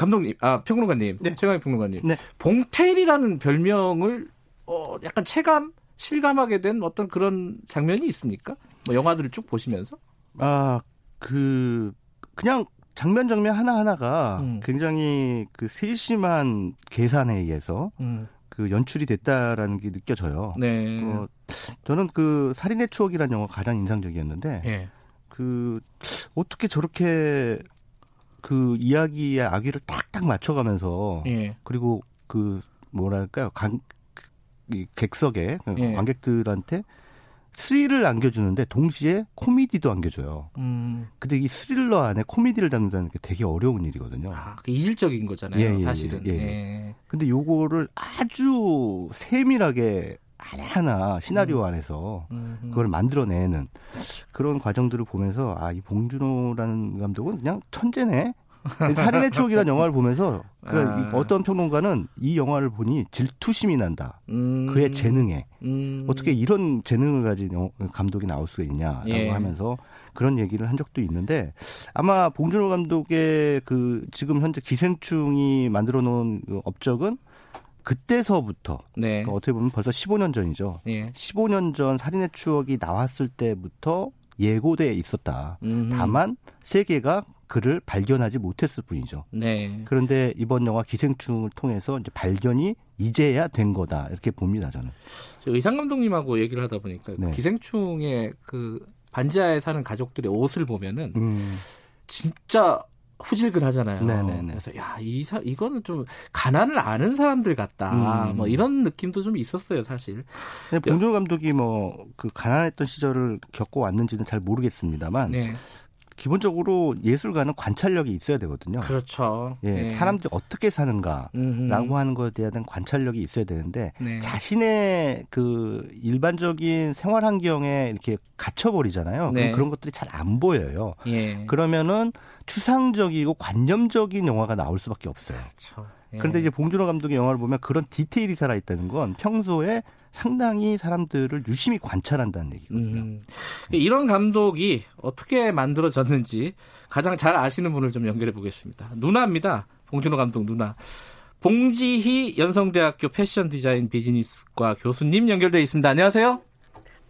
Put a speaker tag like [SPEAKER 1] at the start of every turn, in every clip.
[SPEAKER 1] 감독님, 아 평론가님, 네. 최강희 평론가님, 네. 봉태일이라는 별명을 어, 약간 체감, 실감하게 된 어떤 그런 장면이 있습니까? 뭐 영화들을 쭉 보시면서?
[SPEAKER 2] 아, 그 그냥 장면 장면 하나 하나가 음. 굉장히 그 세심한 계산에 의해서 음. 그 연출이 됐다라는 게 느껴져요. 네. 어, 저는 그 살인의 추억이라는 영화 가 가장 인상적이었는데 네. 그 어떻게 저렇게 그 이야기의 아기를 딱딱 맞춰가면서 네. 그리고 그 뭐랄까요 관, 이 객석에 예. 관객들한테 스릴을 안겨주는데 동시에 코미디도 안겨줘요. 음. 근데 이 스릴러 안에 코미디를 담는다는 게 되게 어려운 일이거든요.
[SPEAKER 1] 아, 그 이질적인 거잖아요, 예, 예, 사실은. 예, 예.
[SPEAKER 2] 예. 근데 요거를 아주 세밀하게 하나하나 시나리오 음. 안에서 음. 그걸 만들어내는 그런 과정들을 보면서 아, 이 봉준호라는 감독은 그냥 천재네. 살인의 추억이라는 영화를 보면서 그 아. 어떤 평론가는 이 영화를 보니 질투심이 난다. 음. 그의 재능에 음. 어떻게 이런 재능을 가진 감독이 나올 수가 있냐라고 예. 하면서 그런 얘기를 한 적도 있는데 아마 봉준호 감독의 그 지금 현재 기생충이 만들어 놓은 그 업적은 그때서부터 네. 그러니까 어떻게 보면 벌써 15년 전이죠. 예. 15년 전 살인의 추억이 나왔을 때부터 예고돼 있었다. 음흠. 다만 세계가 그를 발견하지 못했을 뿐이죠. 네. 그런데 이번 영화 기생충을 통해서 이제 발견이 이제야 된 거다 이렇게 봅니다 저는.
[SPEAKER 1] 의상 감독님하고 얘기를 하다 보니까 네. 기생충의 그 반지하에 사는 가족들의 옷을 보면은 음. 진짜 후질근 하잖아요. 네네네. 그래서 야, 이 사, 이거는 좀 가난을 아는 사람들 같다. 음. 뭐 이런 느낌도 좀 있었어요, 사실.
[SPEAKER 2] 봉준호 감독이 뭐 그 가난했던 시절을 겪고 왔는지는 잘 모르겠습니다만 네. 기본적으로 예술가는 관찰력이 있어야 되거든요.
[SPEAKER 1] 그렇죠.
[SPEAKER 2] 예, 네. 사람들이 어떻게 사는가라고 음흠. 하는 것에 대한 관찰력이 있어야 되는데 네. 자신의 그 일반적인 생활 환경에 이렇게 갇혀 버리잖아요. 네. 그런 것들이 잘 안 보여요. 예. 그러면은 추상적이고 관념적인 영화가 나올 수밖에 없어요. 그렇죠. 예. 그런데 이제 봉준호 감독의 영화를 보면 그런 디테일이 살아 있다는 건 평소에 상당히 사람들을 유심히 관찰한다는 얘기거든요. 음.
[SPEAKER 1] 이런 감독이 어떻게 만들어졌는지 가장 잘 아시는 분을 좀 연결해 보겠습니다. 누나입니다. 봉준호 감독 누나. 봉지희 연성대학교 패션 디자인 비즈니스과 교수님 연결돼 있습니다. 안녕하세요.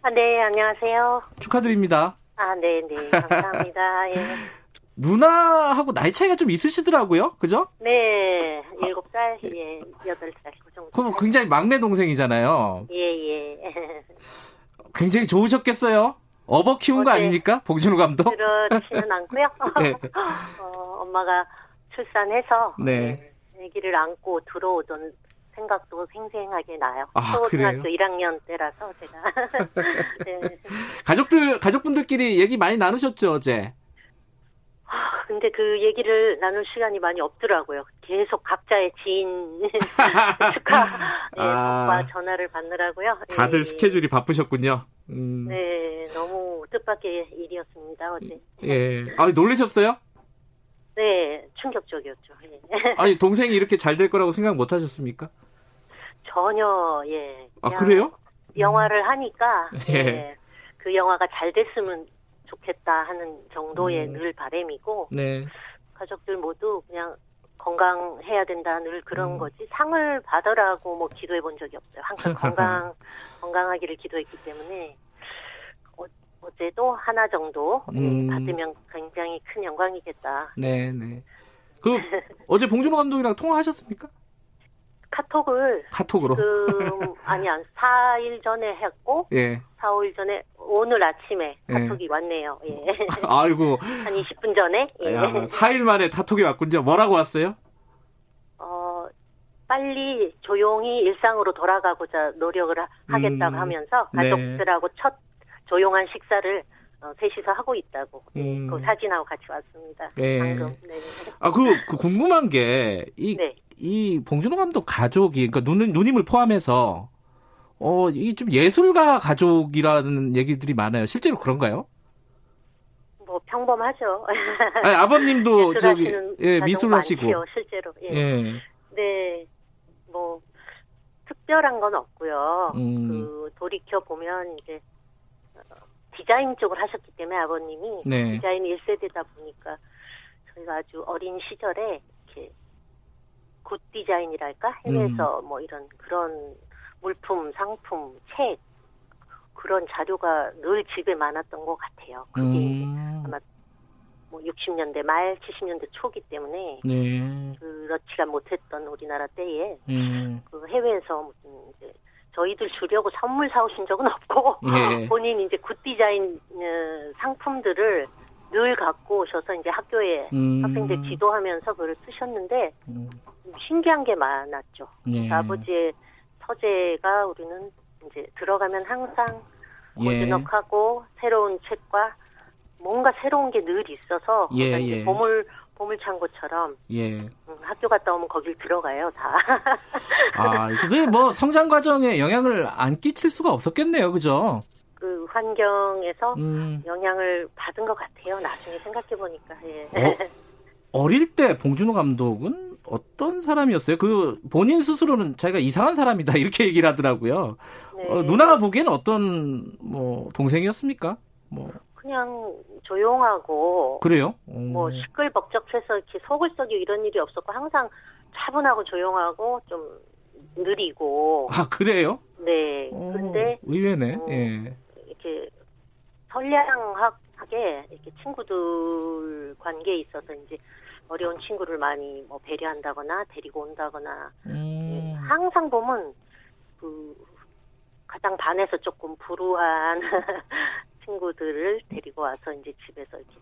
[SPEAKER 3] 아, 네, 안녕하세요.
[SPEAKER 1] 축하드립니다.
[SPEAKER 3] 아, 네, 네. 감사합니다. 예.
[SPEAKER 1] 누나하고 나이 차이가 좀 있으시더라고요. 그죠?
[SPEAKER 3] 네. 7살, 예, 8살 그 정도.
[SPEAKER 1] 그럼 굉장히 막내 동생이잖아요.
[SPEAKER 3] 예, 예.
[SPEAKER 1] 굉장히 좋으셨겠어요? 어버 키운 거 아닙니까? 봉준호 감독?
[SPEAKER 3] 그렇지는 않고요. 네. 어, 엄마가 출산해서 네. 아기를 안고 들어오던 생각도 생생하게 나요. 아, 초등학교 그래요? 1학년 때라서 제가.
[SPEAKER 1] 네. 가족들 가족분들끼리 얘기 많이 나누셨죠 어제?
[SPEAKER 3] 근데 그 얘기를 나눌 시간이 많이 없더라고요. 계속 각자의 지인 축하 예, 아, 전화를 받느라고요.
[SPEAKER 1] 다들 예. 스케줄이 바쁘셨군요.
[SPEAKER 3] 음. 네, 너무 뜻밖의 일이었습니다 어제.
[SPEAKER 1] 예, 아 놀라셨어요?
[SPEAKER 3] 네, 충격적이었죠. 예.
[SPEAKER 1] 아니 동생이 이렇게 잘 될 거라고 생각 못 하셨습니까?
[SPEAKER 3] 전혀 예.
[SPEAKER 1] 아 그래요?
[SPEAKER 3] 영화를 하니까 예. 예. 그 영화가 잘 됐으면 좋겠다 하는 정도의 음. 늘 바램이고 네. 가족들 모두 그냥 건강해야 된다 늘 그런 음. 거지 상을 받으라고 뭐 기도해 본 적이 없어요. 항상 건강 건강하기를 기도했기 때문에 어, 어제도 하나 정도 음. 받으면 굉장히 큰 영광이겠다.
[SPEAKER 1] 네, 네. 그 어제 봉준호 감독이랑 통화하셨습니까?
[SPEAKER 3] 카톡을
[SPEAKER 1] 카톡으로
[SPEAKER 3] 그 아니 야 4일 전에 했고 예. 4, 5일 전에 오늘 아침에 예. 카톡이 예. 왔네요. 예.
[SPEAKER 1] 아이고
[SPEAKER 3] 한 20분 전에 예.
[SPEAKER 1] 야, 4일 만에 카톡이 왔군요. 뭐라고 왔어요?
[SPEAKER 3] 어 빨리 조용히 일상으로 돌아가고자 노력을 하겠다고 음, 하면서 네. 가족들하고 네. 첫 조용한 식사를 어, 셋이서 하고 있다고 예, 음. 그 사진하고 같이 왔습니다. 네. 방금. 네.
[SPEAKER 1] 아그 그 궁금한 게이 네. 이 봉준호 감독 가족이 그러니까 누, 누님을 포함해서 어, 이 좀 예술가 가족이라는 얘기들이 많아요. 실제로 그런가요?
[SPEAKER 3] 뭐 평범하죠.
[SPEAKER 1] 아니, 아버님도 저기 예, 미술 하시고
[SPEAKER 3] 실제로. 예. 예. 네. 뭐 특별한 건 없고요. 음. 그 돌이켜 보면 이제 어, 디자인 쪽을 하셨기 때문에 아버님이 네. 디자인 1세대다 보니까 저희가 아주 어린 시절에 이렇게 디자인이랄까 해외에서 음. 뭐 이런 그런 물품, 상품, 책 그런 자료가 늘 집에 많았던 것 같아요. 그게 음. 아마 뭐 60년대 말 70년대 초기 때문에 네. 그렇지가 못했던 우리나라 때에 음. 그 해외에서 무슨 이제 저희들 주려고 선물 사오신 적은 없고 예. 본인 이제 good design 어, 상품들을 늘 갖고 오셔서 이제 학교에 음. 학생들 지도하면서 그걸 쓰셨는데 음. 신기한 게 많았죠. 예. 아버지의 서재가 우리는 이제 들어가면 항상 고즈넉하고 예. 새로운 책과 뭔가 새로운 게 늘 있어서 예, 예. 보물 보물 창고처럼 예. 음, 학교 갔다 오면 거길 들어가요 다.
[SPEAKER 1] 아 그게 뭐 성장 과정에 영향을 안 끼칠 수가 없었겠네요, 그죠?
[SPEAKER 3] 그 환경에서 음. 영향을 받은 것 같아요. 나중에 생각해 보니까. 예.
[SPEAKER 1] 어, 어릴 때 봉준호 감독은 어떤 사람이었어요? 그 본인 스스로는 자기가 이상한 사람이다 이렇게 얘기를 하더라고요. 네. 어, 누나가 보기에는 어떤 뭐 동생이었습니까? 뭐
[SPEAKER 3] 그냥 조용하고
[SPEAKER 1] 그래요?
[SPEAKER 3] 오. 뭐 시끌벅적해서 이렇게 속을 썩이 이런 일이 없었고 항상 차분하고 조용하고 좀 느리고
[SPEAKER 1] 아 그래요?
[SPEAKER 3] 네. 오, 근데
[SPEAKER 1] 의외네. 음, 예.
[SPEAKER 3] 선량하게 이렇게 친구들 관계에 있어서 이제 어려운 친구를 많이 뭐 배려한다거나 데리고 온다거나 음. 예, 항상 보면 그 가장 반에서 조금 불우한 친구들을 데리고 와서 이제 집에서 이렇게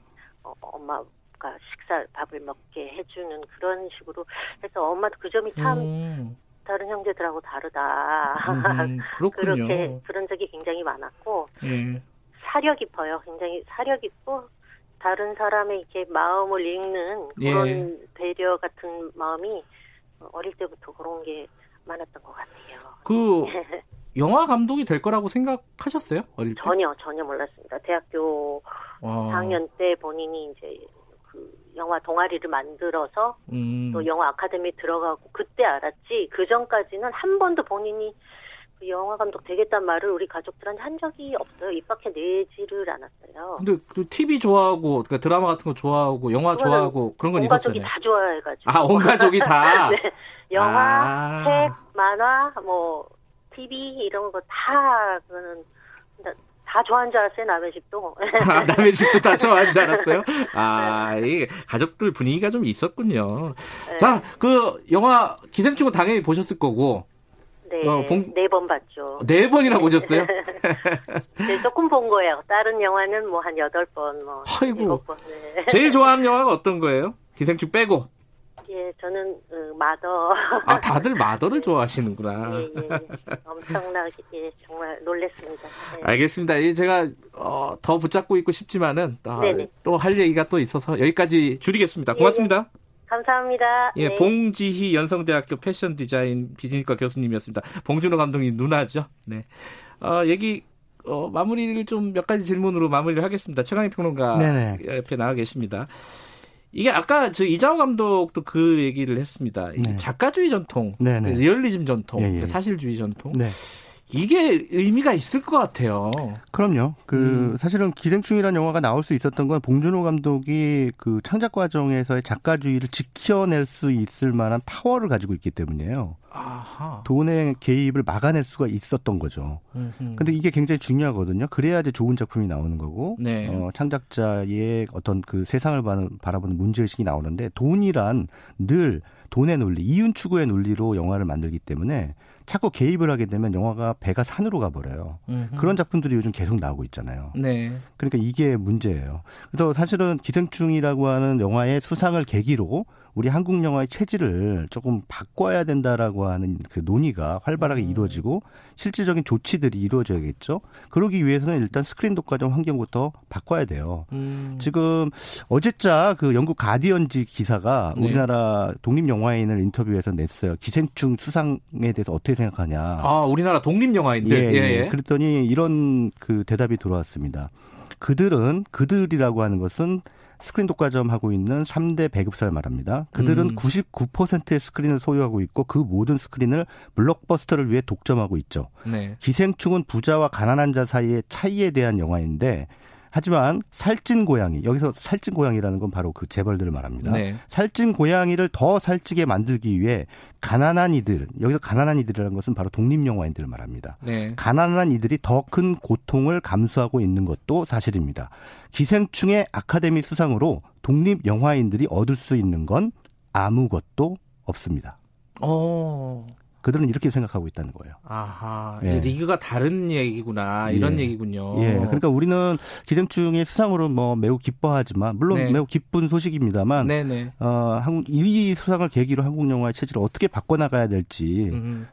[SPEAKER 3] 어, 엄마 가 식사 밥을 먹게 해주는 그런 식으로 해서 엄마도 그 점이 참 음. 다른 형제들하고 다르다.
[SPEAKER 1] 음, 그렇게
[SPEAKER 3] 그런 적이 굉장히 많았고 예. 사려 깊어요. 굉장히 사려 깊고 다른 사람의 이렇게 마음을 읽는 그런 예. 배려 같은 마음이 어릴 때부터 그런 게 많았던 것 같아요.
[SPEAKER 1] 그 영화 감독이 될 거라고 생각하셨어요? 어릴 때?
[SPEAKER 3] 전혀 전혀 몰랐습니다. 대학교 와. 4학년 때 본인이 이제 그 영화 동아리를 만들어서 음. 또 영화 아카데미 들어가고 그때 알았지 그 전까지는 한 번도 본인이 그 영화 감독 되겠다는 말을 우리 가족들한테 한 적이 없어요. 입 밖에 내지를 않았어요.
[SPEAKER 1] 근데 그 TV 좋아하고 그러니까 드라마 같은 거 좋아하고 영화 좋아하고 그런 건 있었잖아요. 온 가족이
[SPEAKER 3] 다 좋아해가지고.
[SPEAKER 1] 아, 온 가족이 다.
[SPEAKER 3] 네. 영화, 아. 책, 만화, 뭐 TV 이런 거 다 그거는 다 좋아하는 줄 알았어요 남의 집도.
[SPEAKER 1] 아, 남의 집도 다 좋아하는 줄 알았어요. 아, 이 가족들 분위기가 좀 있었군요. 네. 자, 그 영화 기생충은 당연히 보셨을 거고.
[SPEAKER 3] 네, 어, 봉... 네번 봤죠.
[SPEAKER 1] 네 번이나 보셨어요?
[SPEAKER 3] 네, 조금 본 거예요. 다른 영화는 뭐 한 여덟 번, 뭐. 아이고. 번, 네.
[SPEAKER 1] 제일 좋아하는 영화가 어떤 거예요? 기생충 빼고.
[SPEAKER 3] 예, 저는 어, 마더.
[SPEAKER 1] 아, 다들 마더를 좋아하시는구나.
[SPEAKER 3] 예, 예. 엄청나게 예, 정말 놀랬습니다. 예.
[SPEAKER 1] 알겠습니다. 이 제가 어, 더 붙잡고 있고 싶지만은 아, 또할 얘기가 또 있어서 여기까지 줄이겠습니다. 고맙습니다. 예,
[SPEAKER 3] 감사합니다.
[SPEAKER 1] 예, 네. 봉지희 연성대학교 패션 디자인 비즈니과 교수님이었습니다. 봉준호 감독님 누나죠. 네. 어, 얘기 어, 마무리를 좀 몇 가지 질문으로 마무리를 하겠습니다. 최강희 평론가 네네. 옆에 나와 계십니다. 이게 아까 저 이장호 감독도 그 얘기를 했습니다. 네. 작가주의 전통, 네네. 리얼리즘 전통, 예, 예. 사실주의 전통. 네. 이게 의미가 있을 것 같아요.
[SPEAKER 2] 그럼요. 그 음. 사실은 기생충이라는 영화가 나올 수 있었던 건 봉준호 감독이 그 창작 과정에서의 작가주의를 지켜낼 수 있을 만한 파워를 가지고 있기 때문이에요. 아하. 돈의 개입을 막아낼 수가 있었던 거죠. 음흠. 근데 이게 굉장히 중요하거든요. 그래야지 좋은 작품이 나오는 거고 네. 어, 창작자의 어떤 그 세상을 바라보는 문제 의식이 나오는데 돈이란 늘 돈의 논리, 이윤 추구의 논리로 영화를 만들기 때문에 자꾸 개입을 하게 되면 영화가 배가 산으로 가버려요. 음흠. 그런 작품들이 요즘 계속 나오고 있잖아요. 네. 그러니까 이게 문제예요. 그래서 사실은 기생충이라고 하는 영화의 수상을 계기로 우리 한국 영화의 체질을 조금 바꿔야 된다라고 하는 그 논의가 활발하게 음. 이루어지고 실질적인 조치들이 이루어져야겠죠. 그러기 위해서는 일단 스크린 독과점 환경부터 바꿔야 돼요. 음. 지금 어제자 그 영국 가디언지 기사가 네. 우리나라 독립 영화인을 인터뷰해서 냈어요. 기생충 수상에 대해서 어떻게 생각하냐.
[SPEAKER 1] 아, 우리나라 독립 영화인들.
[SPEAKER 2] 예, 예, 예. 그랬더니 이런 그 대답이 들어왔습니다. 그들은 그들이라고 하는 것은 스크린 독과점 하고 있는 3대 배급사를 말합니다. 그들은 음. 99%의 스크린을 소유하고 있고 그 모든 스크린을 블록버스터를 위해 독점하고 있죠. 네. 기생충은 부자와 가난한 자 사이의 차이에 대한 영화인데 하지만 살찐 고양이 여기서 살찐 고양이라는 건 바로 그 재벌들을 말합니다. 네. 살찐 고양이를 더 살찌게 만들기 위해 가난한 이들 여기서 가난한 이들이라는 것은 바로 독립 영화인들을 말합니다. 네. 가난한 이들이 더 큰 고통을 감수하고 있는 것도 사실입니다. 기생충의 아카데미 수상으로 독립 영화인들이 얻을 수 있는 건 아무것도 없습니다. 어. 그들은 이렇게 생각하고 있다는 거예요.
[SPEAKER 1] 아하, 예. 리그가 다른 얘기구나 이런
[SPEAKER 2] 예.
[SPEAKER 1] 얘기군요.
[SPEAKER 2] 예, 그러니까 우리는 기생충의 수상으로 뭐 매우 기뻐하지만 물론 네. 매우 기쁜 소식입니다만, 네네. 어, 한국 이 수상을 계기로 한국 영화의 체질을 어떻게 바꿔나가야 될지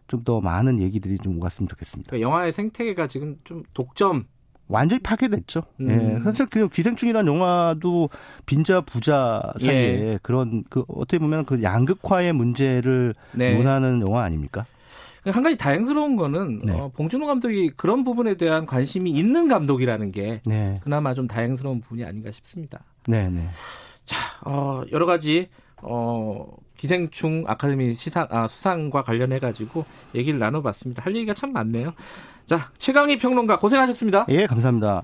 [SPEAKER 2] 좀 더 많은 얘기들이 좀 오갔으면 좋겠습니다.
[SPEAKER 1] 그러니까 영화의 생태계가 지금 좀 독점
[SPEAKER 2] 완전히 파괴됐죠. 음. 예. 사실 그 기생충이라는 영화도 빈자 부자 사이에 예. 그런 그 어떻게 보면 그 양극화의 문제를 네. 논하는 영화 아닙니까?
[SPEAKER 1] 한 가지 다행스러운 거는 네. 어, 봉준호 감독이 그런 부분에 대한 관심이 있는 감독이라는 게 네. 그나마 좀 다행스러운 부분이 아닌가 싶습니다. 네, 네. 자, 어, 여러 가지 어, 기생충 아카데미 시상 아, 수상과 관련해 가지고 얘기를 나눠봤습니다. 할 얘기가 참 많네요. 자, 최강희 평론가 고생하셨습니다.
[SPEAKER 2] 예, 감사합니다.